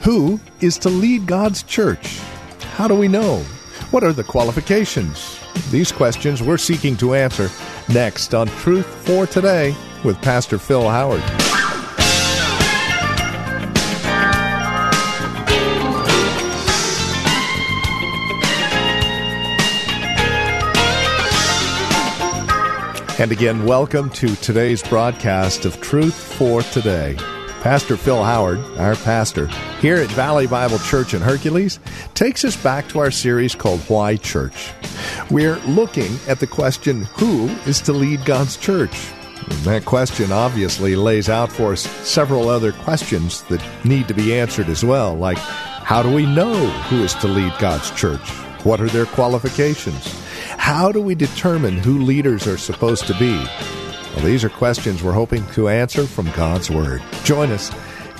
Who is to lead God's church? How do we know? What are the qualifications? These questions we're seeking to answer next on Truth for Today with Pastor Phil Howard. And again, welcome to today's broadcast of Truth for Today. Pastor Phil Howard, our pastor, here at Valley Bible Church in Hercules, takes us back to our series called Why Church. We're looking at the question who is to lead God's church? And that question obviously lays out for us several other questions that need to be answered as well, like how do we know who is to lead God's church? What are their qualifications? How do we determine who leaders are supposed to be? Well, these are questions we're hoping to answer from God's Word. Join us.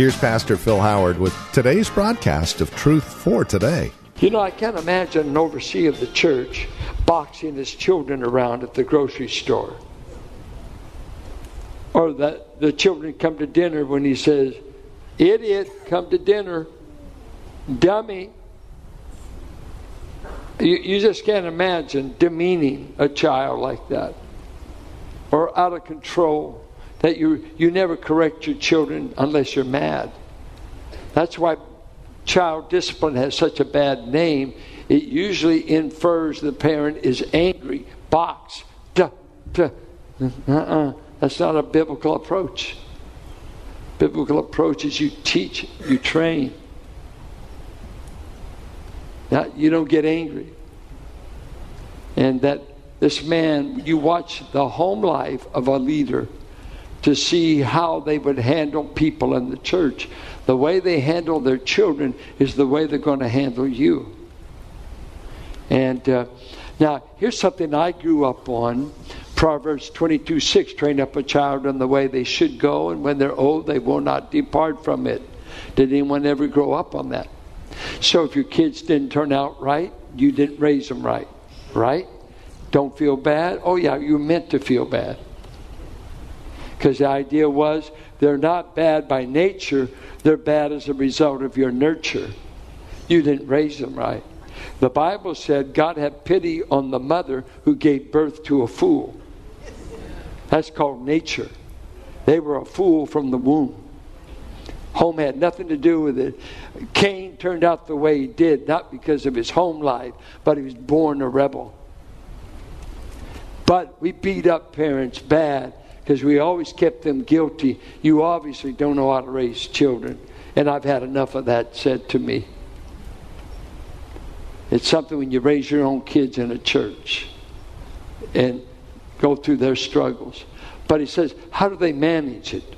Here's Pastor Phil Howard with today's broadcast of Truth for Today. You know, I can't imagine an overseer of the church boxing his children around at the grocery store. Or that the children come to dinner when he says, Idiot, come to dinner. Dummy. You, you just can't imagine demeaning a child like that or out of control, that you, you never correct your children unless you're mad. That's why child discipline has such a bad name. It usually infers the parent is angry, box, duh, duh. Uh-uh. That's not a biblical approach. Biblical approach is you teach, you train. Now, you don't get angry. And that this man, you watch the home life of a leader to see how they would handle people in the church. The way they handle their children is the way they're going to handle you. And uh, now, here's something I grew up on Proverbs 22 6 train up a child in the way they should go, and when they're old, they will not depart from it. Did anyone ever grow up on that? So if your kids didn't turn out right, you didn't raise them right, right? Don't feel bad. Oh, yeah, you meant to feel bad. Because the idea was they're not bad by nature, they're bad as a result of your nurture. You didn't raise them right. The Bible said God had pity on the mother who gave birth to a fool. That's called nature. They were a fool from the womb. Home had nothing to do with it. Cain turned out the way he did, not because of his home life, but he was born a rebel. But we beat up parents bad because we always kept them guilty. You obviously don't know how to raise children. And I've had enough of that said to me. It's something when you raise your own kids in a church and go through their struggles. But he says, how do they manage it?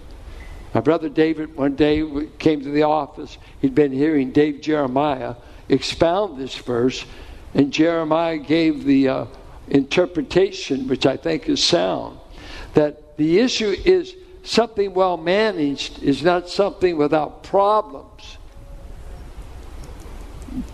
My brother David one day came to the office. He'd been hearing Dave Jeremiah expound this verse, and Jeremiah gave the uh, interpretation, which I think is sound, that the issue is something well managed is not something without problems,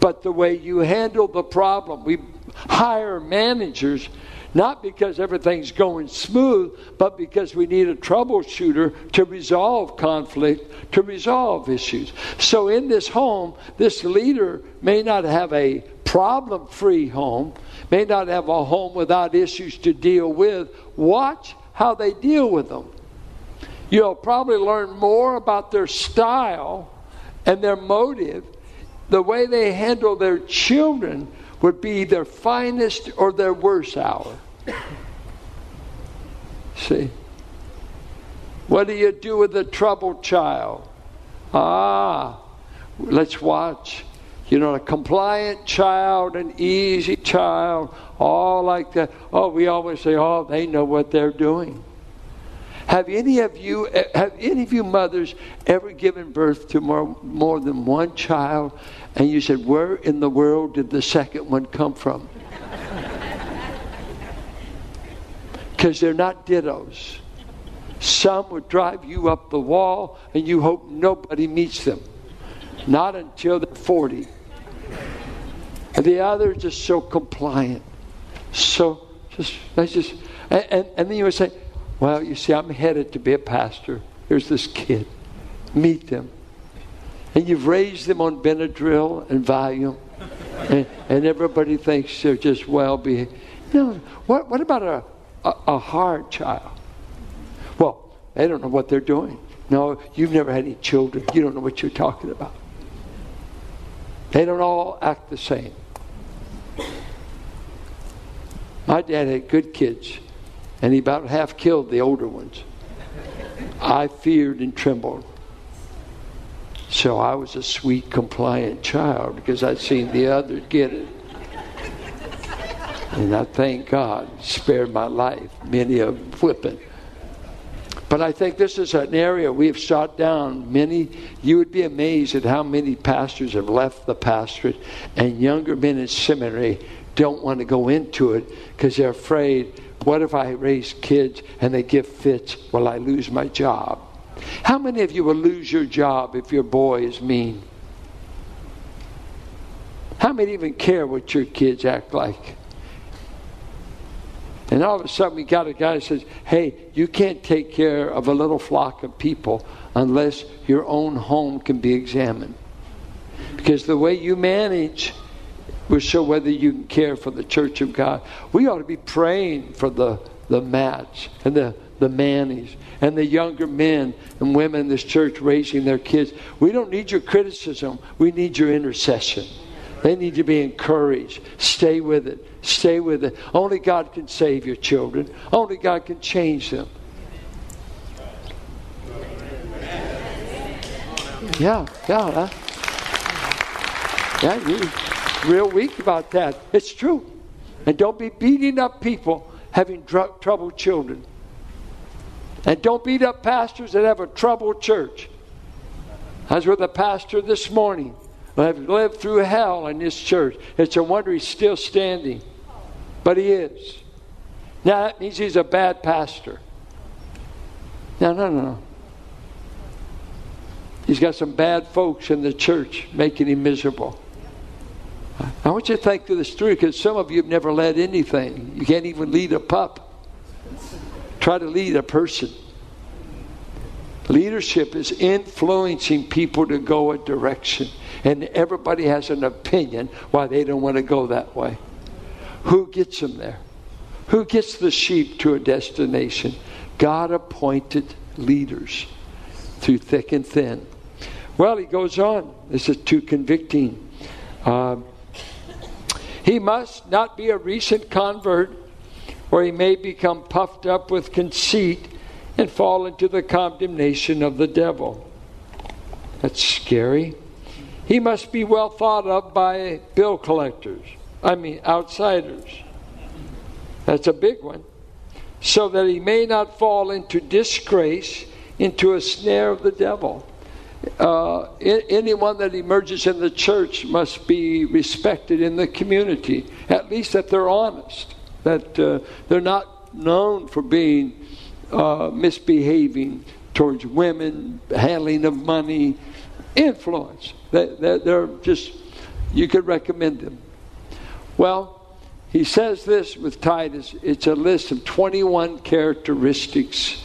but the way you handle the problem. We hire managers not because everything's going smooth, but because we need a troubleshooter to resolve conflict, to resolve issues. So in this home, this leader may not have a problem free home, may not have a home without issues to deal with. Watch how they deal with them. You'll probably learn more about their style and their motive. The way they handle their children would be their finest or their worst hour. See? What do you do with a troubled child? Ah, let's watch. You know, a compliant child, an easy child, all like that. Oh, we always say, oh, they know what they're doing. Have any of you eh, have any of you mothers ever given birth to more more than one child and you said, Where in the world did the second one come from? Because they're not dittos. Some would drive you up the wall and you hope nobody meets them. Not until they're 40. And the other is just so compliant. So just they just and, and, and then you would say, Well, you see, I'm headed to be a pastor. Here's this kid. Meet them. And you've raised them on Benadryl and Valium. And, and everybody thinks they're just well behaved. No, what, what about a, a, a hard child? Well, they don't know what they're doing. No, you've never had any children. You don't know what you're talking about. They don't all act the same. My dad had good kids, and he about half killed the older ones. I feared and trembled. So I was a sweet, compliant child because I'd seen the others get it. And I thank God spared my life, many a whipping. But I think this is an area we have shot down many. You would be amazed at how many pastors have left the pastorate, and younger men in seminary don't want to go into it because they're afraid what if I raise kids and they give fits? Will I lose my job? How many of you will lose your job if your boy is mean? How many even care what your kids act like? And all of a sudden, we got a guy that says, Hey, you can't take care of a little flock of people unless your own home can be examined. Because the way you manage will show whether you can care for the church of God. We ought to be praying for the, the Matts and the, the Mannies and the younger men and women in this church raising their kids. We don't need your criticism, we need your intercession. They need to be encouraged. Stay with it. Stay with it. Only God can save your children. Only God can change them. Yeah, yeah. Huh? Yeah, you real weak about that. It's true. And don't be beating up people having drug, troubled children. And don't beat up pastors that have a troubled church. I was with a pastor this morning have lived through hell in this church. It's a wonder he's still standing. But he is. Now that means he's a bad pastor. No, no, no. He's got some bad folks in the church making him miserable. I want you to think through this through because some of you have never led anything. You can't even lead a pup. Try to lead a person. Leadership is influencing people to go a direction. And everybody has an opinion why they don't want to go that way. Who gets them there? Who gets the sheep to a destination? God appointed leaders through thick and thin. Well, he goes on. This is too convicting. Uh, he must not be a recent convert, or he may become puffed up with conceit and fall into the condemnation of the devil. That's scary. He must be well thought of by bill collectors, I mean, outsiders. That's a big one. So that he may not fall into disgrace, into a snare of the devil uh, anyone that emerges in the church must be respected in the community, at least that they're honest, that uh, they're not known for being uh, misbehaving towards women, handling of money, influence. They, they're just, you could recommend them. Well, he says this with Titus it's a list of 21 characteristics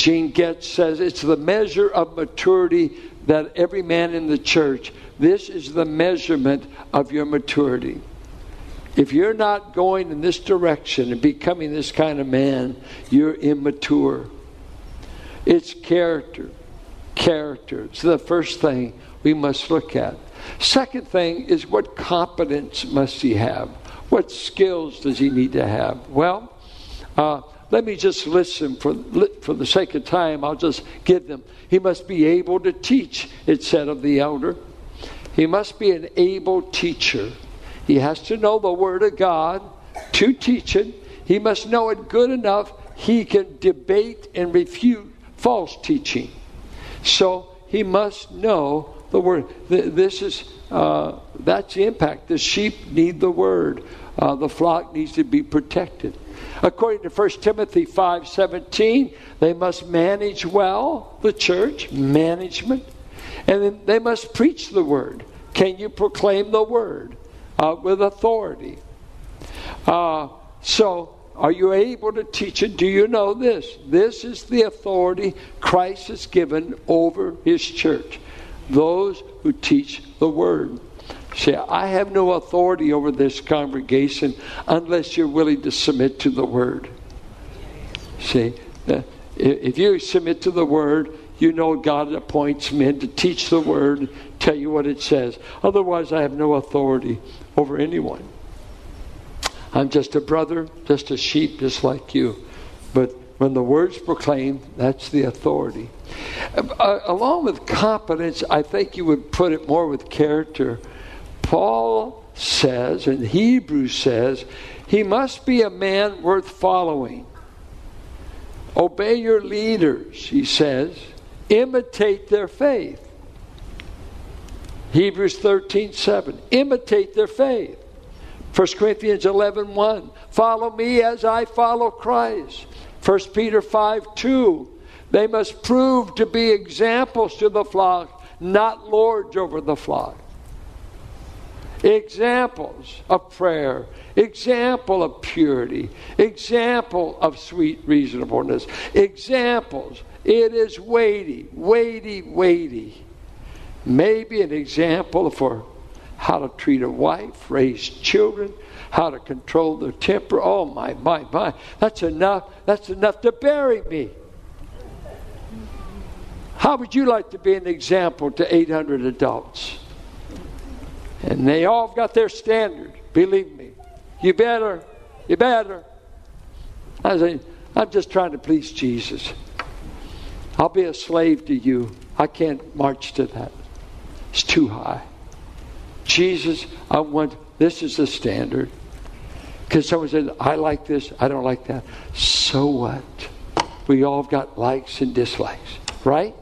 Gene Getz says it's the measure of maturity that every man in the church, this is the measurement of your maturity. If you're not going in this direction and becoming this kind of man, you're immature. It's character. Character. It's the first thing we must look at. Second thing is what competence must he have? What skills does he need to have? Well, uh, let me just listen for, for the sake of time. I'll just give them. He must be able to teach, it said of the elder. He must be an able teacher. He has to know the Word of God to teach it. He must know it good enough he can debate and refute false teaching. So he must know the word. This is uh, that's the impact. The sheep need the word. Uh, the flock needs to be protected. According to 1 Timothy 5:17, they must manage well the church, management, and then they must preach the word. Can you proclaim the word uh, with authority? Uh, so, are you able to teach it? Do you know this? This is the authority Christ has given over his church. Those who teach the word. Say, I have no authority over this congregation unless you're willing to submit to the word. See, uh, if you submit to the word, you know God appoints men to teach the word, tell you what it says. Otherwise, I have no authority over anyone. I'm just a brother, just a sheep, just like you. But when the word's proclaimed, that's the authority. Uh, along with competence, I think you would put it more with character. Paul says, and Hebrews says, he must be a man worth following. Obey your leaders, he says. Imitate their faith. Hebrews 13 7. Imitate their faith. 1 Corinthians 11 1. Follow me as I follow Christ. 1 Peter 5 2. They must prove to be examples to the flock, not lords over the flock. Examples of prayer, example of purity, example of sweet reasonableness, examples. It is weighty, weighty, weighty. Maybe an example for how to treat a wife, raise children, how to control their temper. Oh my, my, my. That's enough. That's enough to bury me. How would you like to be an example to 800 adults? And they all got their standard, believe me. You better, you better. I say, I'm just trying to please Jesus. I'll be a slave to you. I can't march to that. It's too high. Jesus, I want, this is the standard. Because someone said, I like this, I don't like that. So what? We all have got likes and dislikes, right?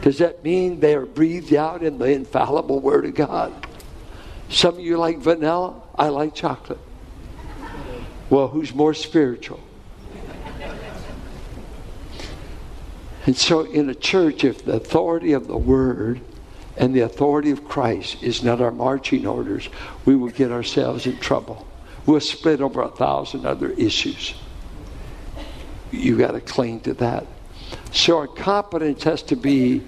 Does that mean they are breathed out in the infallible Word of God? Some of you like vanilla, I like chocolate. Well, who's more spiritual? And so, in a church, if the authority of the Word and the authority of Christ is not our marching orders, we will get ourselves in trouble. We'll split over a thousand other issues. You got to cling to that. So, our competence has to be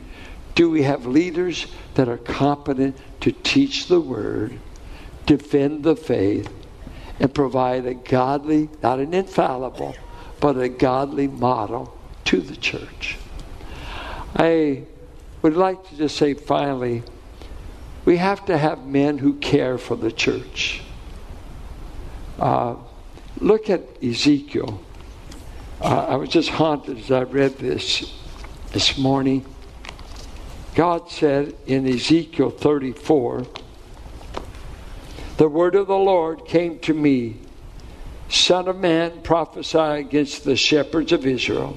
do we have leaders that are competent to teach the word, defend the faith, and provide a godly, not an infallible, but a godly model to the church? I would like to just say finally, we have to have men who care for the church. Uh, look at Ezekiel. Uh, I was just haunted as I read this this morning. God said in Ezekiel 34, The word of the Lord came to me, Son of man, prophesy against the shepherds of Israel.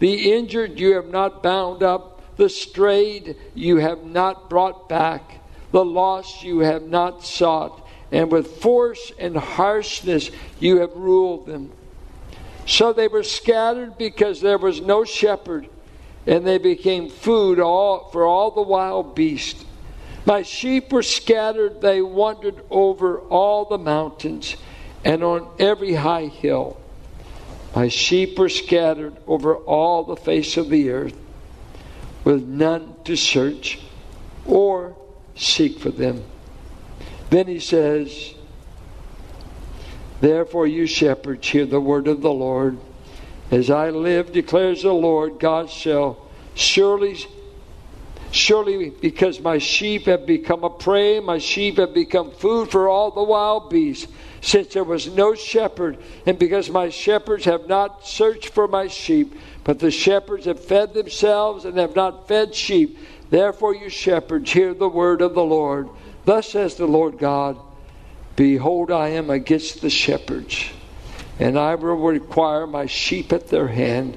the injured you have not bound up, the strayed you have not brought back, the lost you have not sought, and with force and harshness you have ruled them. So they were scattered because there was no shepherd and they became food all, for all the wild beasts. My sheep were scattered, they wandered over all the mountains and on every high hill. My sheep were scattered over all the face of the earth, with none to search or seek for them. Then he says, Therefore, you shepherds, hear the word of the Lord. As I live, declares the Lord, God shall surely, surely, because my sheep have become a prey, my sheep have become food for all the wild beasts, since there was no shepherd, and because my shepherds have not searched for my sheep, but the shepherds have fed themselves and have not fed sheep. Therefore, you shepherds, hear the word of the Lord. Thus says the Lord God Behold, I am against the shepherds, and I will require my sheep at their hand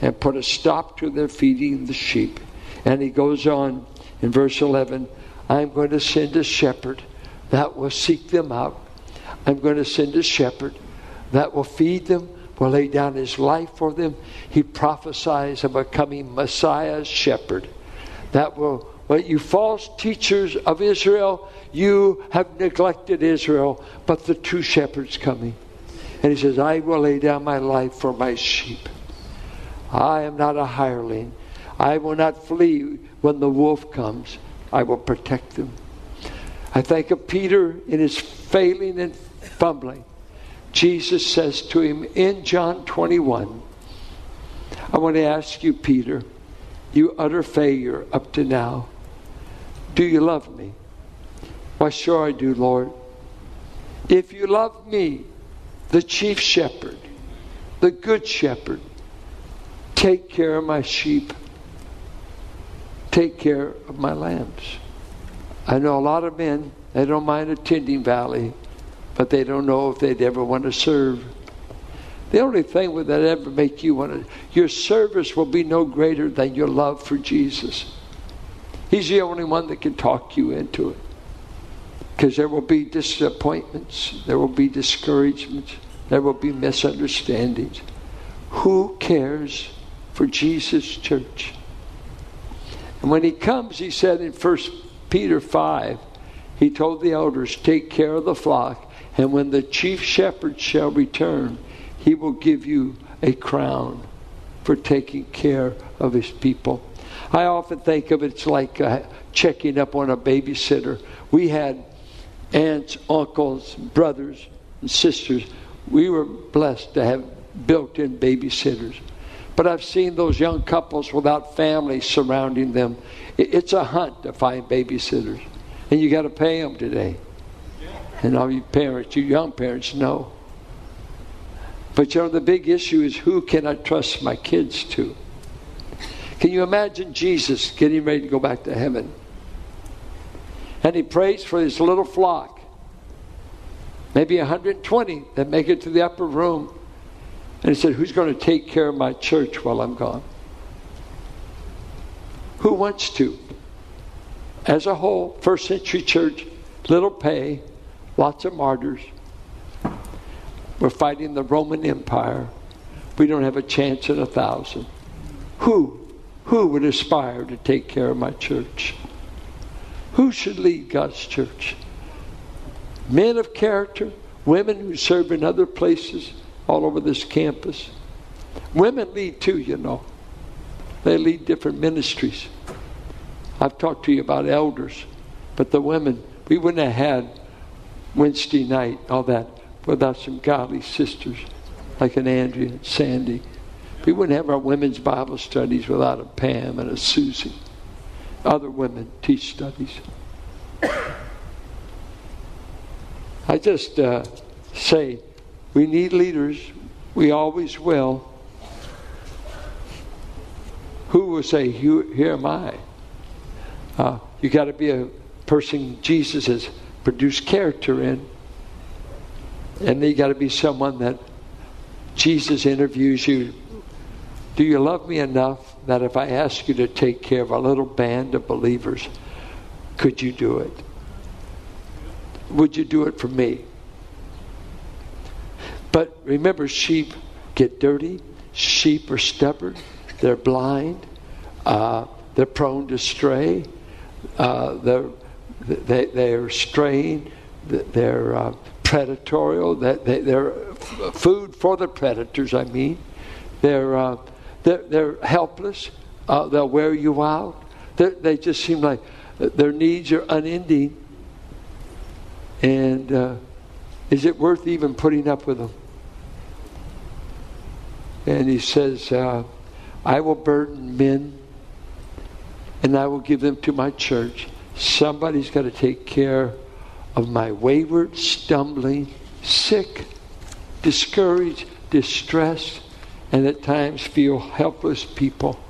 and put a stop to their feeding the sheep. And he goes on in verse 11 I'm going to send a shepherd that will seek them out. I'm going to send a shepherd that will feed them, will lay down his life for them. He prophesies of a coming Messiah shepherd that will, well, you false teachers of Israel, you have neglected Israel, but the true shepherd's coming. And he says, I will lay down my life for my sheep. I am not a hireling. I will not flee when the wolf comes. I will protect them. I think of Peter in his failing and fumbling. Jesus says to him in John 21, I want to ask you, Peter, you utter failure up to now, do you love me? Why, sure I do, Lord. If you love me, the chief shepherd, the good shepherd, take care of my sheep, take care of my lambs. I know a lot of men, they don't mind attending Valley, but they don't know if they'd ever want to serve. The only thing that ever make you want to, your service will be no greater than your love for Jesus. He's the only one that can talk you into it. Because there will be disappointments, there will be discouragements, there will be misunderstandings. Who cares for Jesus' church? And when he comes, he said in 1 Peter 5, he told the elders, Take care of the flock, and when the chief shepherd shall return, he will give you a crown for taking care of his people. I often think of it, it's like uh, checking up on a babysitter. We had aunts, uncles, brothers, and sisters. We were blessed to have built in babysitters. But I've seen those young couples without families surrounding them. It's a hunt to find babysitters. And you got to pay them today. And all you parents, you young parents know. But you know, the big issue is who can I trust my kids to? Can you imagine Jesus getting ready to go back to heaven? And he prays for his little flock, maybe 120 that make it to the upper room. And he said, Who's going to take care of my church while I'm gone? Who wants to? As a whole, first century church, little pay, lots of martyrs. We're fighting the Roman Empire. We don't have a chance in a thousand. Who? Who would aspire to take care of my church? Who should lead God's church? Men of character, women who serve in other places all over this campus. Women lead too, you know. They lead different ministries. I've talked to you about elders, but the women, we wouldn't have had Wednesday night, all that, without some godly sisters like an Andrea and Sandy. We wouldn't have our women's Bible studies without a Pam and a Susie. Other women teach studies. I just uh, say we need leaders. We always will. Who will say, Here am I? Uh, you got to be a person Jesus has produced character in. And you got to be someone that Jesus interviews you. Do you love me enough that if I ask you to take care of a little band of believers, could you do it? Would you do it for me? But remember, sheep get dirty. Sheep are stubborn. They're blind. Uh, they're prone to stray. Uh, they're, they, they're straying. They're uh, predatorial. They, they're food for the predators, I mean. They're, uh, they're, they're, helpless. Uh, they'll wear you out. They're, they just seem like their needs are unending. And uh, Is it worth even putting up with them? And he says, uh, I will burden men and I will give them to my church. Somebody's got to take care of my wayward, stumbling, sick, discouraged, distressed, and at times feel helpless people.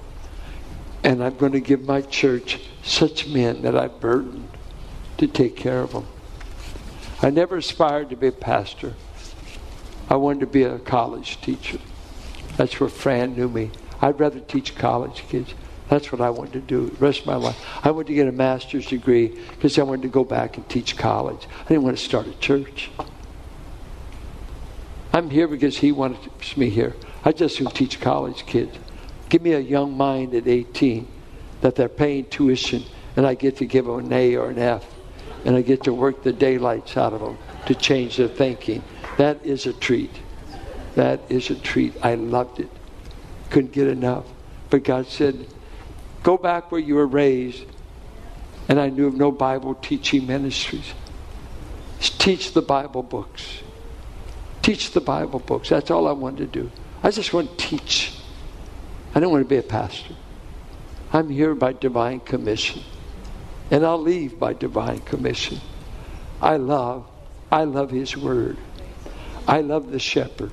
And I'm going to give my church such men that I burden to take care of them. I never aspired to be a pastor. I wanted to be a college teacher. That's where Fran knew me. I'd rather teach college kids. That's what I wanted to do the rest of my life. I wanted to get a master's degree because I wanted to go back and teach college. I didn't want to start a church. I'm here because he wanted me here. I just want to teach college kids. Give me a young mind at 18 that they're paying tuition and I get to give them an A or an F and I get to work the daylights out of them to change their thinking. That is a treat. That is a treat. I loved it. Couldn't get enough. But God said, Go back where you were raised. And I knew of no Bible teaching ministries. Teach the Bible books. Teach the Bible books. That's all I wanted to do. I just want to teach. I don't want to be a pastor. I'm here by divine commission. And I'll leave by divine commission. I love, I love his word. I love the shepherd.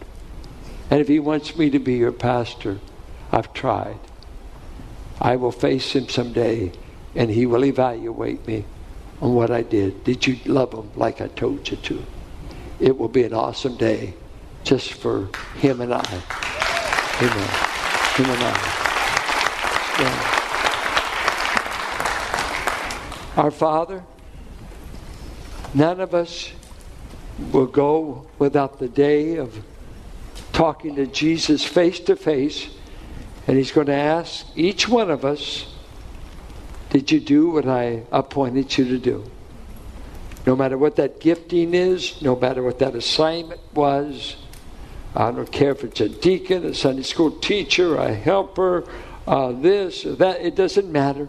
And if he wants me to be your pastor, I've tried. I will face him someday and he will evaluate me on what I did. Did you love him like I told you to? It will be an awesome day just for him and I. Amen. Him and I. Yeah. Our Father, none of us will go without the day of talking to Jesus face to face and he's going to ask each one of us, Did you do what I appointed you to do? No matter what that gifting is, no matter what that assignment was, I don't care if it's a deacon, a Sunday school teacher, a helper, uh, this that, it doesn't matter.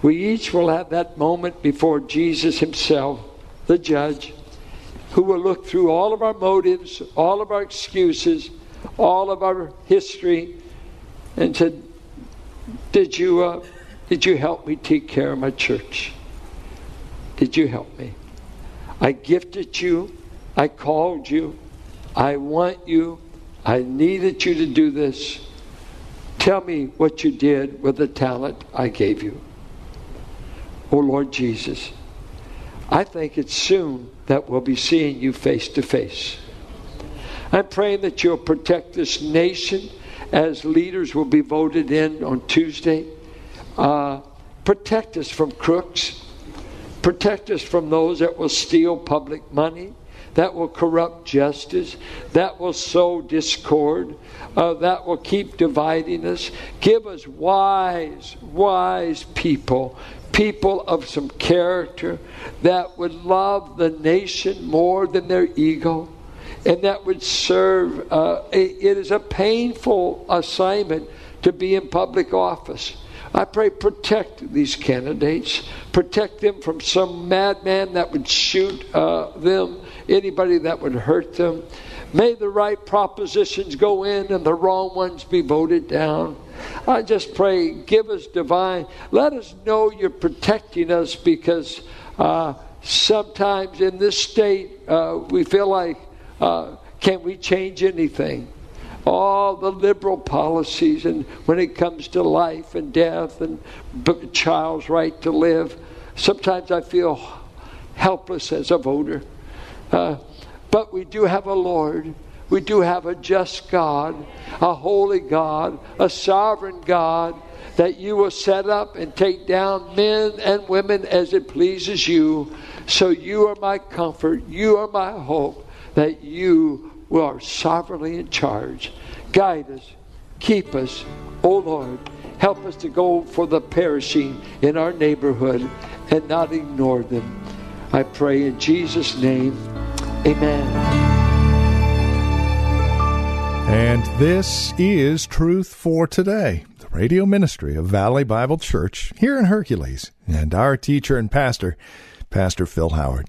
We each will have that moment before Jesus Himself, the judge, who will look through all of our motives, all of our excuses, all of our history, and said, "Did you uh, did you help me take care of my church? Did you help me? I gifted you. I called you. I want you. I needed you to do this. Tell me what you did with the talent I gave you." Oh Lord Jesus, I think it's soon that we'll be seeing you face to face. I'm praying that you'll protect this nation as leaders will be voted in on Tuesday. Uh, protect us from crooks. Protect us from those that will steal public money, that will corrupt justice, that will sow discord, uh, that will keep dividing us. Give us wise, wise people, people of some character that would love the nation more than their ego and that would serve. Uh, it is a painful assignment to be in public office. I pray protect these candidates, protect them from some madman that would shoot uh, them, anybody that would hurt them. May the right propositions go in and the wrong ones be voted down. I just pray, give us divine. Let us know you're protecting us because uh, sometimes in this state uh, we feel like uh, can we change anything? All the liberal policies, and when it comes to life and death and child's right to live, sometimes I feel helpless as a voter. Uh, but we do have a Lord. We do have a just God, a holy God, a sovereign God that you will set up and take down men and women as it pleases you. So you are my comfort. You are my hope that you are sovereignly in charge. Guide us, keep us, O oh Lord. Help us to go for the perishing in our neighborhood and not ignore them. I pray in Jesus' name. Amen. And this is Truth for Today, the radio ministry of Valley Bible Church here in Hercules, and our teacher and pastor, Pastor Phil Howard.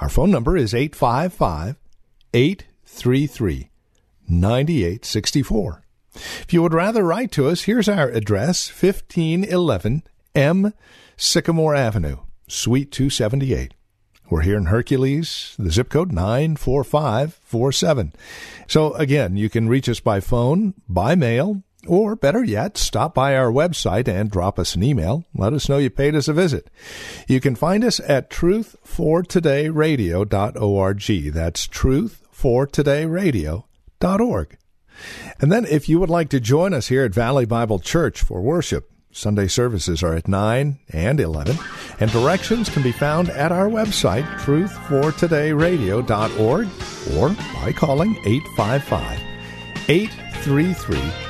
Our phone number is 855 833 9864. If you would rather write to us, here's our address 1511 M Sycamore Avenue, Suite 278. We're here in Hercules, the zip code 94547. So again, you can reach us by phone, by mail, or better yet, stop by our website and drop us an email. Let us know you paid us a visit. You can find us at truthfortodayradio.org. That's truthfortodayradio.org. And then if you would like to join us here at Valley Bible Church for worship, Sunday services are at 9 and 11, and directions can be found at our website, truthfortodayradio.org, or by calling 855 833